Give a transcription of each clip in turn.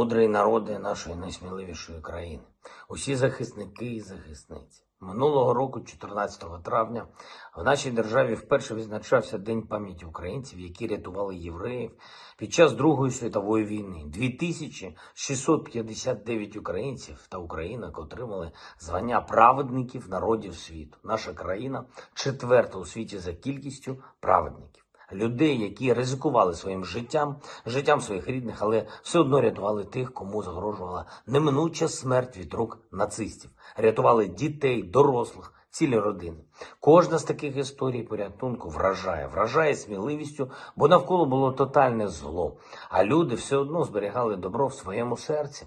Мудрий народи нашої найсміливішої країни, усі захисники і захисниці. Минулого року, 14 травня, в нашій державі вперше відзначався День пам'яті українців, які рятували євреїв під час Другої світової війни. 2659 українців та українок отримали звання праведників народів світу. Наша країна четверта у світі за кількістю праведників людей, які ризикували своїм життям, життям своїх рідних, але все одно рятували тих, кому загрожувала неминуча смерть від рук нацистів, рятували дітей, дорослих. Цілі родини. Кожна з таких історій порятунку вражає, вражає сміливістю, бо навколо було тотальне зло, а люди все одно зберігали добро в своєму серці,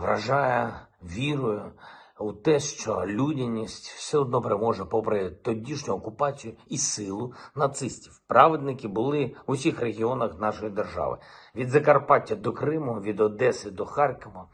вражає вірою у те, що людяність все одно переможе попри тодішню окупацію і силу нацистів. Праведники були в усіх регіонах нашої держави від Закарпаття до Криму, від Одеси до Харкова.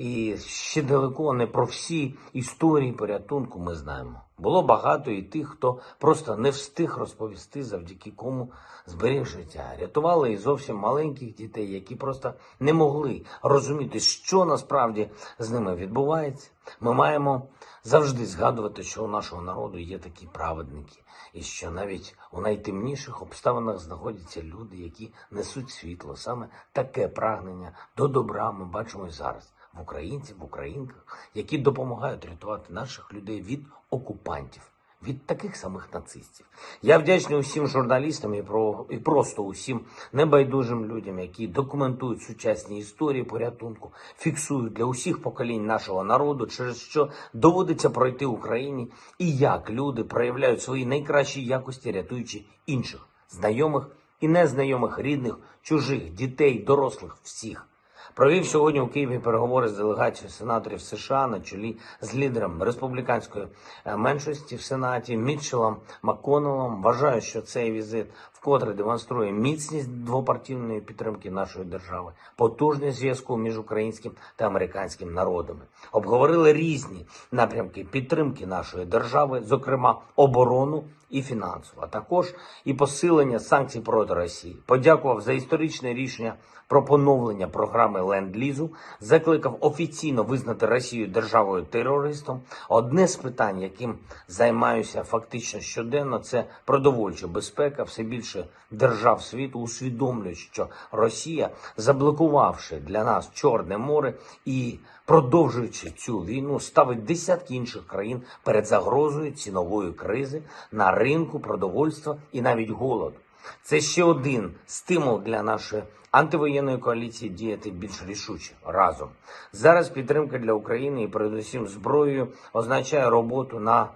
І ще далеко не про всі історії порятунку ми знаємо. Було багато і тих, хто просто не встиг розповісти, завдяки кому зберіг життя. Рятували і зовсім маленьких дітей, які просто не могли розуміти, що насправді з ними відбувається. Ми маємо завжди згадувати, що у нашого народу є такі праведники, і що навіть у найтемніших обставинах знаходяться люди, які несуть світло. Саме таке прагнення до добра ми бачимо і зараз в українців, в українках, які допомагають рятувати наших людей від окупантів. Від таких самих нацистів я вдячний усім журналістам і про і просто усім небайдужим людям, які документують сучасні історії порятунку, фіксують для усіх поколінь нашого народу, через що доводиться пройти Україні, і як люди проявляють свої найкращі якості, рятуючи інших знайомих і незнайомих рідних, чужих дітей, дорослих всіх. Провів сьогодні у Києві переговори з делегацією сенаторів США на чолі з лідером республіканської е, меншості в Сенаті Мітчелом Макконелом. Вважаю, що цей візит вкотре демонструє міцність двопартійної підтримки нашої держави, потужність зв'язку між українським та американським народами. Обговорили різні напрямки підтримки нашої держави, зокрема оборону і фінансову, а також і посилення санкцій проти Росії. Подякував за історичне рішення про поновлення програми ленд-лізу, закликав офіційно визнати Росію державою терористом. Одне з питань, яким займаюся фактично щоденно, це продовольча безпека. Все більше держав світу усвідомлюють, що Росія, заблокувавши для нас Чорне море і продовжуючи цю війну, ставить десятки інших країн перед загрозою цінової кризи на ринку продовольства і навіть голоду. Це ще один стимул для нашої антивоєнної коаліції діяти більш рішуче разом. Зараз підтримка для України і передусім зброєю означає роботу на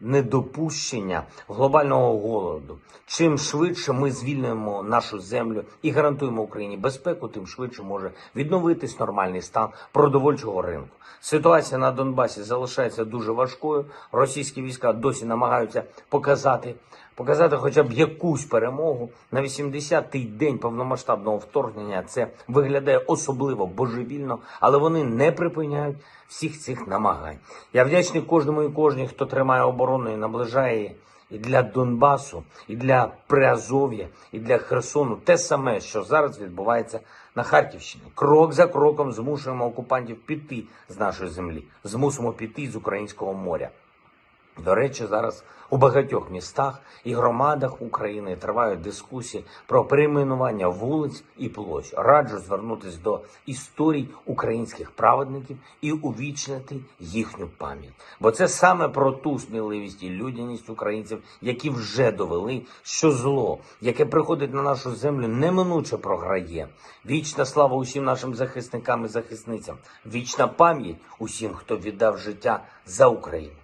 недопущення глобального голоду. Чим швидше ми звільнимо нашу землю і гарантуємо Україні безпеку, тим швидше може відновитись нормальний стан продовольчого ринку. Ситуація на Донбасі залишається дуже важкою. Російські війська досі намагаються показати. Показати хоча б якусь перемогу на 80-й день повномасштабного вторгнення це виглядає особливо божевільно, але вони не припиняють всіх цих намагань. Я вдячний кожному і кожній, хто тримає оборону і наближає. І для Донбасу, і для Приазов'я, і для Херсону те саме, що зараз відбувається на Харківщині. Крок за кроком змушуємо окупантів піти з нашої землі, змусимо піти з українського моря. До речі, зараз у багатьох містах і громадах України тривають дискусії про перейменування вулиць і площ. Раджу звернутися до історій українських праведників і увічнити їхню пам'ять. Бо це саме про ту сміливість і людяність українців, які вже довели, що зло, яке приходить на нашу землю, неминуче програє. Вічна слава усім нашим захисникам і захисницям, вічна пам'ять усім, хто віддав життя за Україну.